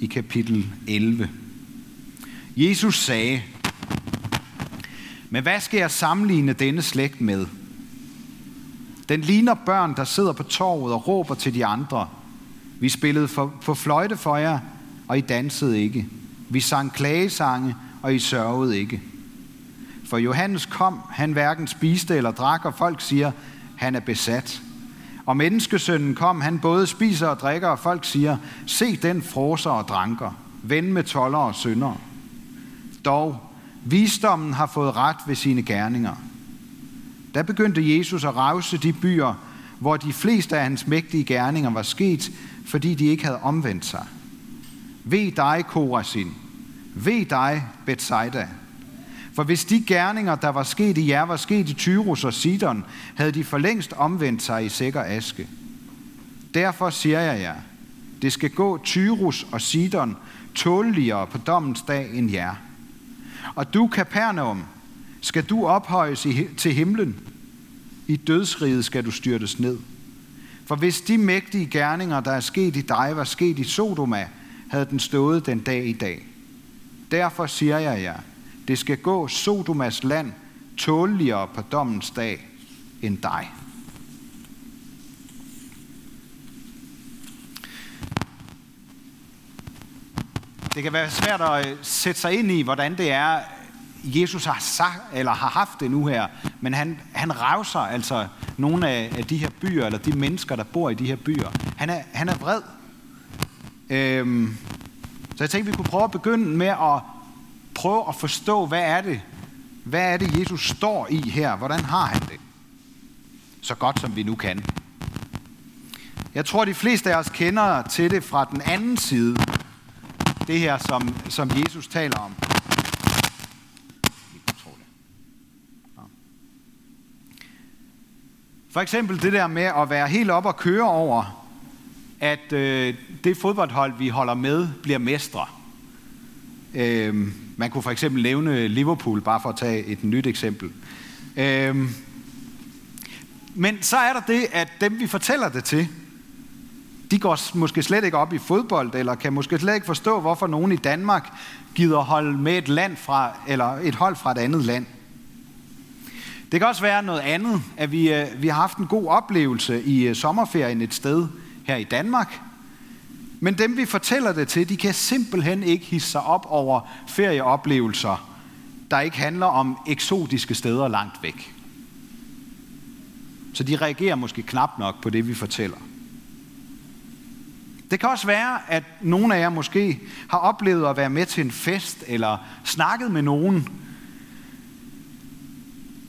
i kapitel 11. Jesus sagde, men hvad skal jeg sammenligne denne slægt med? Den ligner børn, der sidder på torvet og råber til de andre. Vi spillede for, for fløjte for jer, og I dansede ikke. Vi sang klagesange, og I sørgede ikke. For Johannes kom, han hverken spiste eller drak, og folk siger, han er besat. Og menneskesønnen kom, han både spiser og drikker, og folk siger, se den froser og dranker, ven med toller og syndere. Dog, visdommen har fået ret ved sine gerninger. Da begyndte Jesus at rause de byer, hvor de fleste af hans mægtige gerninger var sket, fordi de ikke havde omvendt sig. Ved dig, Korasin. Ved dig, Bethsaida. For hvis de gerninger, der var sket i jer, var sket i Tyrus og Sidon, havde de for længst omvendt sig i sikker aske. Derfor siger jeg jer, det skal gå Tyrus og Sidon tåligere på dommens dag end jer. Og du, Kapernaum, skal du ophøjes til himlen. I dødsriget skal du styrtes ned. For hvis de mægtige gerninger, der er sket i dig, var sket i Sodoma, havde den stået den dag i dag. Derfor siger jeg jer, det skal gå Sodomas land tåligere på dommens dag end dig. Det kan være svært at øh, sætte sig ind i, hvordan det er, Jesus har sagt, eller har haft det nu her, men han, han revser altså nogle af, af de her byer, eller de mennesker, der bor i de her byer. Han er, han er vred. Øhm, så jeg tænkte, vi kunne prøve at begynde med at prøve at forstå, hvad er det, hvad er det, Jesus står i her? Hvordan har han det? Så godt som vi nu kan. Jeg tror, de fleste af os kender til det fra den anden side. Det her, som, som Jesus taler om. For eksempel det der med at være helt op og køre over, at øh, det fodboldhold, vi holder med, bliver mestre. Øh, man kunne for eksempel nævne Liverpool, bare for at tage et nyt eksempel. Øhm, men så er der det, at dem vi fortæller det til, de går måske slet ikke op i fodbold, eller kan måske slet ikke forstå, hvorfor nogen i Danmark gider holde med et land fra, eller et hold fra et andet land. Det kan også være noget andet, at vi, øh, vi har haft en god oplevelse i øh, sommerferien et sted her i Danmark. Men dem vi fortæller det til, de kan simpelthen ikke hisse sig op over ferieoplevelser, der ikke handler om eksotiske steder langt væk. Så de reagerer måske knap nok på det, vi fortæller. Det kan også være, at nogle af jer måske har oplevet at være med til en fest, eller snakket med nogen,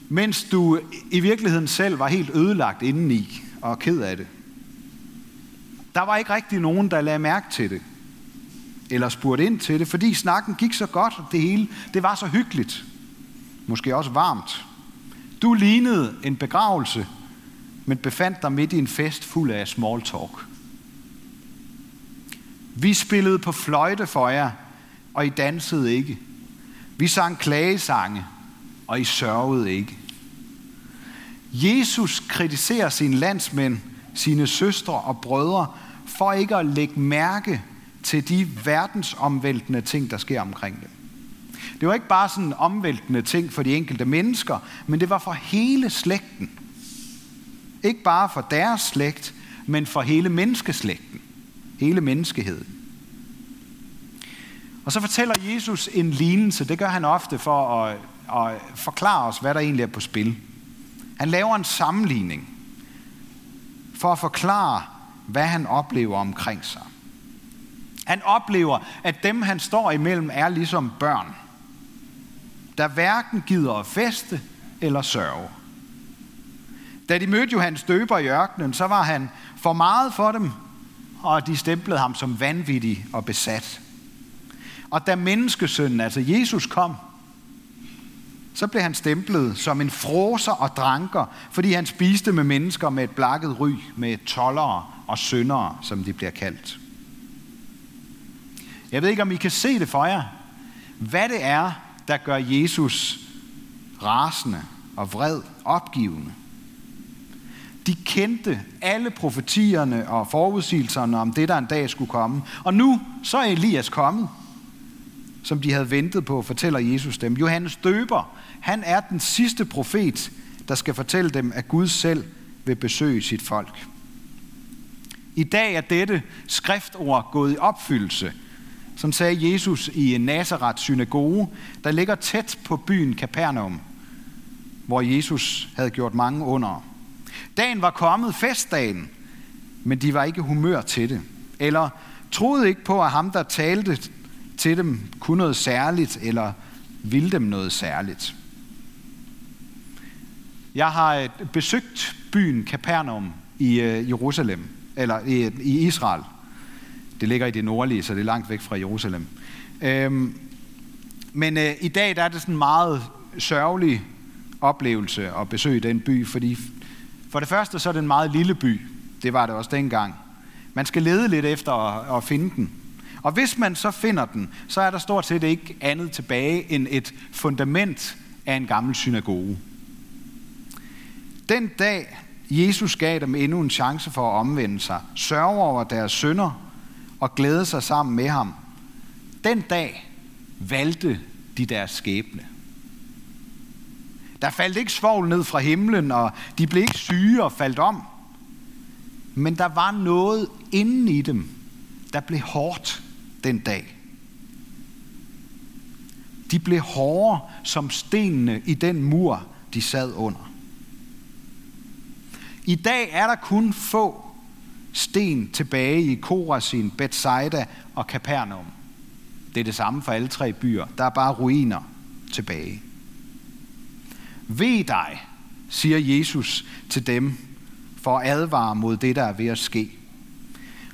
mens du i virkeligheden selv var helt ødelagt indeni og ked af det. Der var ikke rigtig nogen, der lagde mærke til det, eller spurgte ind til det, fordi snakken gik så godt, og det hele, det var så hyggeligt. Måske også varmt. Du lignede en begravelse, men befandt dig midt i en fest fuld af small talk. Vi spillede på fløjte for jer, og I dansede ikke. Vi sang klagesange, og I sørgede ikke. Jesus kritiserer sine landsmænd, sine søstre og brødre, for ikke at lægge mærke til de verdensomvæltende ting, der sker omkring dem. Det var ikke bare sådan omvæltende ting for de enkelte mennesker, men det var for hele slægten. Ikke bare for deres slægt, men for hele menneskeslægten. Hele menneskeheden. Og så fortæller Jesus en lignelse. Det gør han ofte for at at forklare os, hvad der egentlig er på spil. Han laver en sammenligning for at forklare, hvad han oplever omkring sig. Han oplever, at dem, han står imellem, er ligesom børn, der hverken gider at feste eller sørge. Da de mødte Johannes døber i ørkenen, så var han for meget for dem, og de stemplede ham som vanvittig og besat. Og da menneskesønnen, altså Jesus, kom, så blev han stemplet som en froser og dranker, fordi han spiste med mennesker med et blakket ry, med tollere og syndere, som de bliver kaldt. Jeg ved ikke, om I kan se det for jer, hvad det er, der gør Jesus rasende og vred, opgivende. De kendte alle profetierne og forudsigelserne om det, der en dag skulle komme. Og nu så er Elias kommet, som de havde ventet på, fortæller Jesus dem. Johannes døber, han er den sidste profet, der skal fortælle dem, at Gud selv vil besøge sit folk. I dag er dette skriftord gået i opfyldelse, som sagde Jesus i Nazareth synagoge, der ligger tæt på byen Kapernaum, hvor Jesus havde gjort mange under. Dagen var kommet, festdagen, men de var ikke humør til det. Eller troede ikke på, at ham, der talte til dem, kunne noget særligt, eller ville dem noget særligt. Jeg har øh, besøgt byen Kapernaum i øh, Jerusalem, eller i, i Israel. Det ligger i det nordlige, så det er langt væk fra Jerusalem. Øhm, men øh, i dag der er det sådan en meget sørgelig oplevelse at besøge den by, fordi for det første så er det en meget lille by. Det var det også dengang. Man skal lede lidt efter at, at finde den. Og hvis man så finder den, så er der stort set ikke andet tilbage end et fundament af en gammel synagoge. Den dag, Jesus gav dem endnu en chance for at omvende sig, sørge over deres sønder og glæde sig sammen med ham, den dag valgte de deres skæbne. Der faldt ikke svovl ned fra himlen, og de blev ikke syge og faldt om. Men der var noget inden i dem, der blev hårdt den dag. De blev hårde som stenene i den mur, de sad under. I dag er der kun få sten tilbage i Korazin, Bethsaida og Capernaum. Det er det samme for alle tre byer. Der er bare ruiner tilbage. Ved dig, siger Jesus til dem, for at advare mod det, der er ved at ske.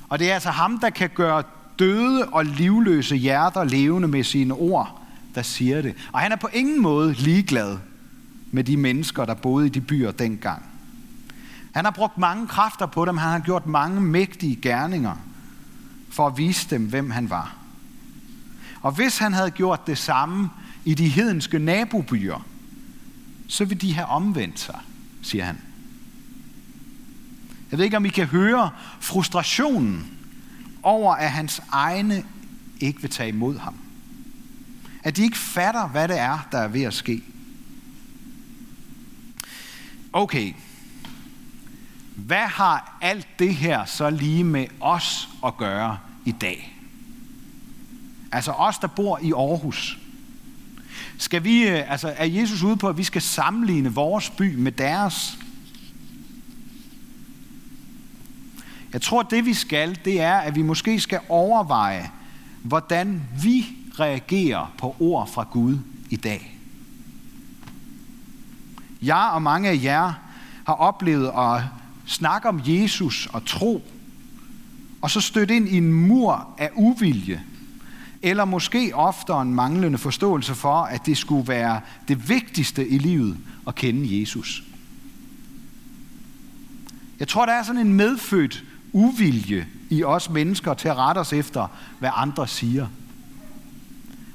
Og det er altså ham, der kan gøre døde og livløse hjerter levende med sine ord, der siger det. Og han er på ingen måde ligeglad med de mennesker, der boede i de byer dengang. Han har brugt mange kræfter på dem. Han har gjort mange mægtige gerninger for at vise dem, hvem han var. Og hvis han havde gjort det samme i de hedenske nabobyer, så ville de have omvendt sig, siger han. Jeg ved ikke, om I kan høre frustrationen over, at hans egne ikke vil tage imod ham. At de ikke fatter, hvad det er, der er ved at ske. Okay, hvad har alt det her så lige med os at gøre i dag? Altså os, der bor i Aarhus. Skal vi, øh, altså er Jesus ude på, at vi skal sammenligne vores by med deres? Jeg tror, det vi skal, det er, at vi måske skal overveje, hvordan vi reagerer på ord fra Gud i dag. Jeg og mange af jer har oplevet at snakke om Jesus og tro, og så støtte ind i en mur af uvilje, eller måske oftere en manglende forståelse for, at det skulle være det vigtigste i livet at kende Jesus. Jeg tror, der er sådan en medfødt uvilje i os mennesker til at rette os efter, hvad andre siger.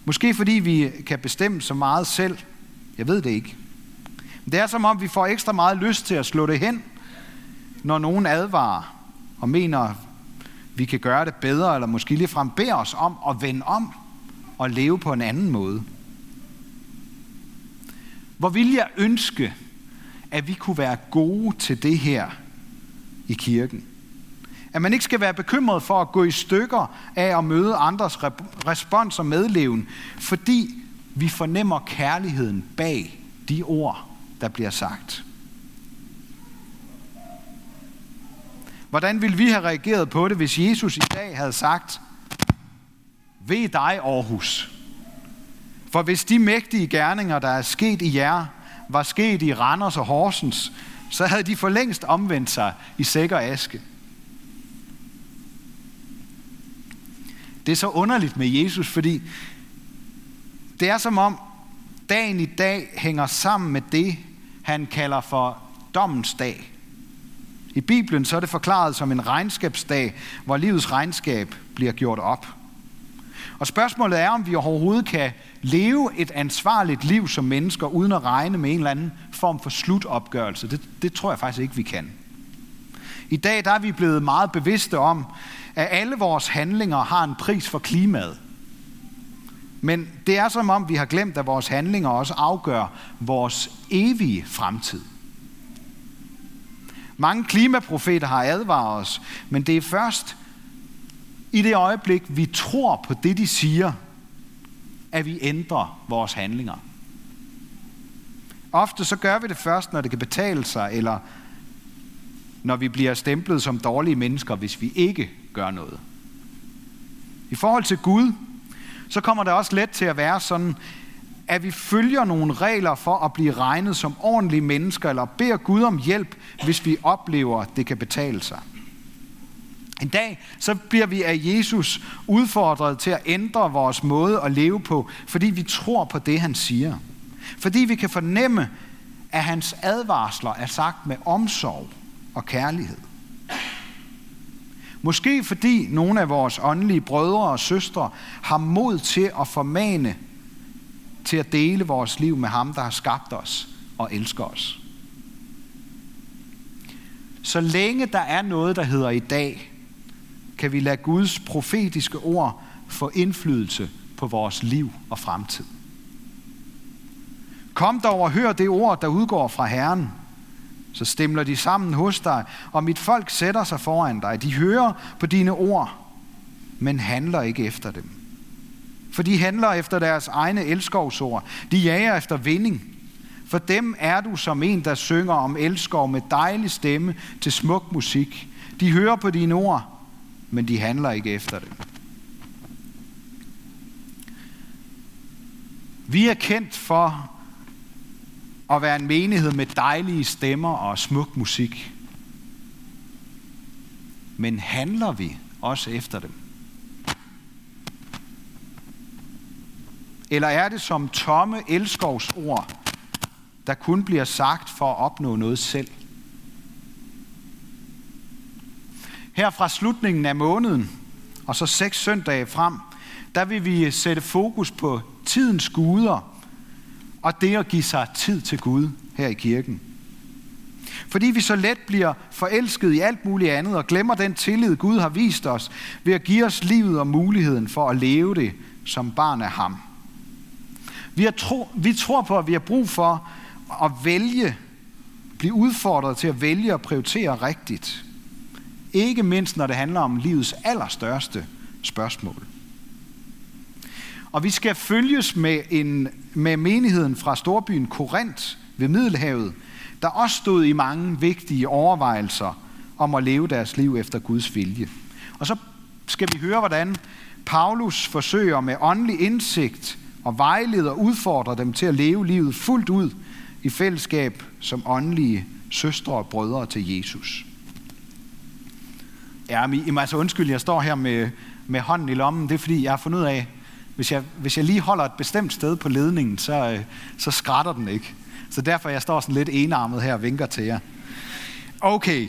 Måske fordi vi kan bestemme så meget selv. Jeg ved det ikke. Men det er som om, vi får ekstra meget lyst til at slå det hen, når nogen advarer og mener, vi kan gøre det bedre, eller måske ligefrem beder os om at vende om og leve på en anden måde. Hvor vil jeg ønske, at vi kunne være gode til det her i kirken. At man ikke skal være bekymret for at gå i stykker af at møde andres respons og medleven, fordi vi fornemmer kærligheden bag de ord, der bliver sagt. Hvordan ville vi have reageret på det, hvis Jesus i dag havde sagt, ved dig Aarhus. For hvis de mægtige gerninger, der er sket i jer, var sket i Randers og Horsens, så havde de for længst omvendt sig i sikker aske. Det er så underligt med Jesus, fordi det er som om dagen i dag hænger sammen med det, han kalder for dommens dag. I Bibelen så er det forklaret som en regnskabsdag, hvor livets regnskab bliver gjort op. Og spørgsmålet er, om vi overhovedet kan leve et ansvarligt liv som mennesker, uden at regne med en eller anden form for slutopgørelse. Det, det tror jeg faktisk ikke, vi kan. I dag der er vi blevet meget bevidste om, at alle vores handlinger har en pris for klimaet. Men det er som om, vi har glemt, at vores handlinger også afgør vores evige fremtid. Mange klimaprofeter har advaret os, men det er først i det øjeblik, vi tror på det, de siger, at vi ændrer vores handlinger. Ofte så gør vi det først, når det kan betale sig, eller når vi bliver stemplet som dårlige mennesker, hvis vi ikke gør noget. I forhold til Gud, så kommer det også let til at være sådan, at vi følger nogle regler for at blive regnet som ordentlige mennesker, eller beder Gud om hjælp, hvis vi oplever, at det kan betale sig. En dag så bliver vi af Jesus udfordret til at ændre vores måde at leve på, fordi vi tror på det, han siger. Fordi vi kan fornemme, at hans advarsler er sagt med omsorg og kærlighed. Måske fordi nogle af vores åndelige brødre og søstre har mod til at formane til at dele vores liv med ham, der har skabt os og elsker os. Så længe der er noget, der hedder i dag, kan vi lade Guds profetiske ord få indflydelse på vores liv og fremtid. Kom dog og hør det ord, der udgår fra Herren. Så stemler de sammen hos dig, og mit folk sætter sig foran dig. De hører på dine ord, men handler ikke efter dem. For de handler efter deres egne elskovsord. De jager efter vinding. For dem er du som en, der synger om elskov med dejlig stemme til smuk musik. De hører på dine ord, men de handler ikke efter dem. Vi er kendt for at være en menighed med dejlige stemmer og smuk musik. Men handler vi også efter dem? Eller er det som tomme elskovsord, der kun bliver sagt for at opnå noget selv? Her fra slutningen af måneden, og så seks søndage frem, der vil vi sætte fokus på tidens guder, og det at give sig tid til Gud her i kirken. Fordi vi så let bliver forelsket i alt muligt andet og glemmer den tillid, Gud har vist os ved at give os livet og muligheden for at leve det som barn af ham. Vi, har tro, vi tror på, at vi har brug for at vælge, blive udfordret til at vælge og prioritere rigtigt. Ikke mindst, når det handler om livets allerstørste spørgsmål. Og vi skal følges med, en, med menigheden fra storbyen Korinth ved Middelhavet, der også stod i mange vigtige overvejelser om at leve deres liv efter Guds vilje. Og så skal vi høre, hvordan Paulus forsøger med åndelig indsigt og vejleder og udfordrer dem til at leve livet fuldt ud i fællesskab som åndelige søstre og brødre til Jesus. Ja, men altså undskyld, jeg står her med, med hånden i lommen. Det er fordi, jeg har fundet ud af, hvis jeg, hvis jeg lige holder et bestemt sted på ledningen, så, øh, så skrætter den ikke. Så derfor jeg står sådan lidt enarmet her og vinker til jer. Okay,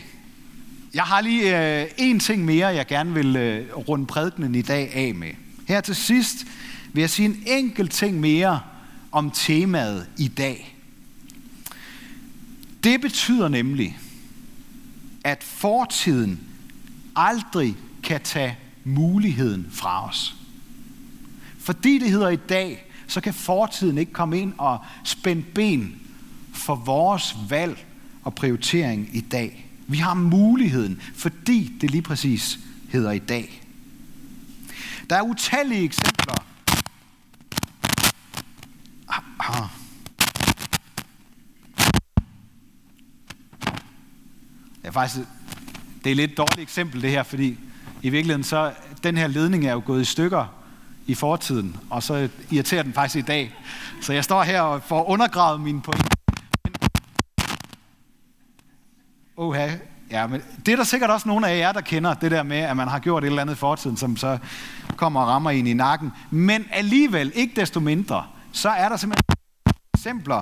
jeg har lige øh, en ting mere, jeg gerne vil øh, runde prædikenen i dag af med. Her til sidst vil jeg sige en enkelt ting mere om temaet i dag. Det betyder nemlig, at fortiden aldrig kan tage muligheden fra os. Fordi det hedder i dag, så kan fortiden ikke komme ind og spænde ben for vores valg og prioritering i dag. Vi har muligheden, fordi det lige præcis hedder i dag. Der er utallige eksempler. Ah. ah. Det er faktisk det er et lidt dårligt eksempel det her, fordi i virkeligheden så den her ledning er jo gået i stykker i fortiden, og så irriterer den faktisk i dag. Så jeg står her og får undergravet mine pointe. Oha, ja, men det er der sikkert også nogle af jer, der kender det der med, at man har gjort et eller andet i fortiden, som så kommer og rammer en i nakken. Men alligevel, ikke desto mindre, så er der simpelthen eksempler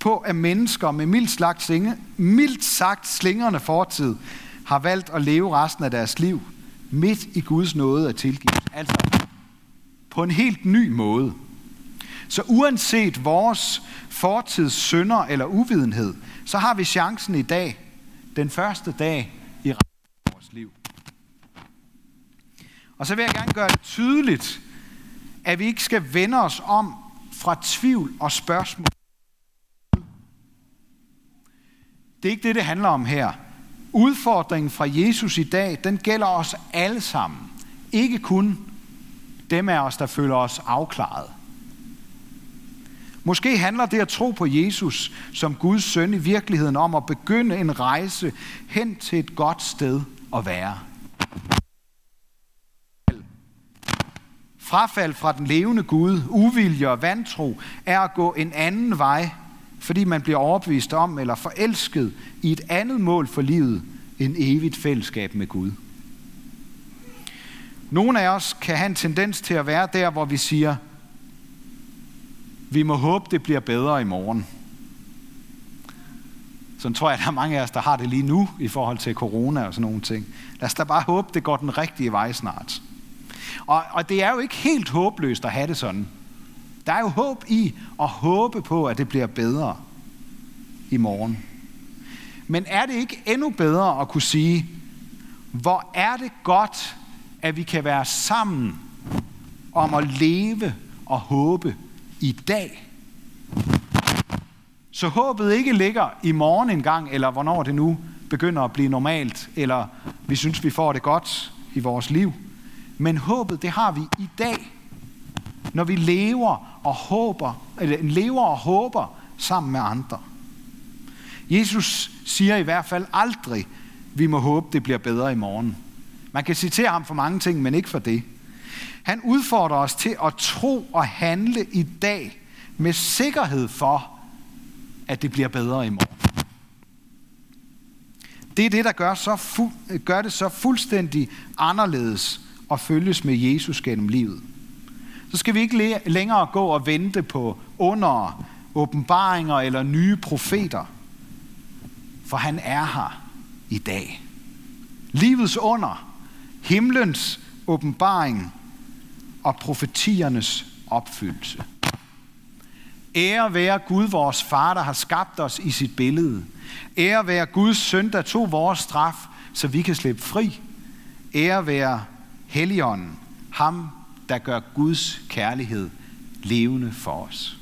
på, at mennesker med mildt slagt slinge, mildt sagt slingerne fortid har valgt at leve resten af deres liv midt i Guds nåde og tilgivelse. Altså på en helt ny måde. Så uanset vores fortids synder eller uvidenhed, så har vi chancen i dag, den første dag i vores liv. Og så vil jeg gerne gøre det tydeligt, at vi ikke skal vende os om fra tvivl og spørgsmål. Det er ikke det, det handler om her. Udfordringen fra Jesus i dag, den gælder os alle sammen. Ikke kun dem af os, der føler os afklaret. Måske handler det at tro på Jesus som Guds søn i virkeligheden om at begynde en rejse hen til et godt sted at være. Frafald fra den levende Gud, uvilje og vantro, er at gå en anden vej, fordi man bliver overbevist om eller forelsket i et andet mål for livet end evigt fællesskab med Gud. Nogle af os kan have en tendens til at være der, hvor vi siger, vi må håbe, det bliver bedre i morgen. Sådan tror jeg, at der er mange af os, der har det lige nu i forhold til corona og sådan nogle ting. Lad os da bare håbe, det går den rigtige vej snart. Og, og det er jo ikke helt håbløst at have det sådan. Der er jo håb i at håbe på, at det bliver bedre i morgen. Men er det ikke endnu bedre at kunne sige, hvor er det godt, at vi kan være sammen om at leve og håbe i dag? Så håbet ikke ligger i morgen engang, eller hvornår det nu begynder at blive normalt, eller vi synes, vi får det godt i vores liv. Men håbet, det har vi i dag, når vi lever og håber, eller lever og håber sammen med andre. Jesus siger i hvert fald aldrig, vi må håbe, det bliver bedre i morgen. Man kan citere ham for mange ting, men ikke for det. Han udfordrer os til at tro og handle i dag med sikkerhed for, at det bliver bedre i morgen. Det er det, der gør, så fu- gør det så fuldstændig anderledes at følges med Jesus gennem livet. Så skal vi ikke længere gå og vente på under, åbenbaringer eller nye profeter. For han er her i dag. Livets under, himlens åbenbaring og profetiernes opfyldelse. Ære være Gud, vores far, der har skabt os i sit billede. Ære være Guds søn, der tog vores straf, så vi kan slippe fri. Ære være Helligånden, ham, der gør Guds kærlighed levende for os.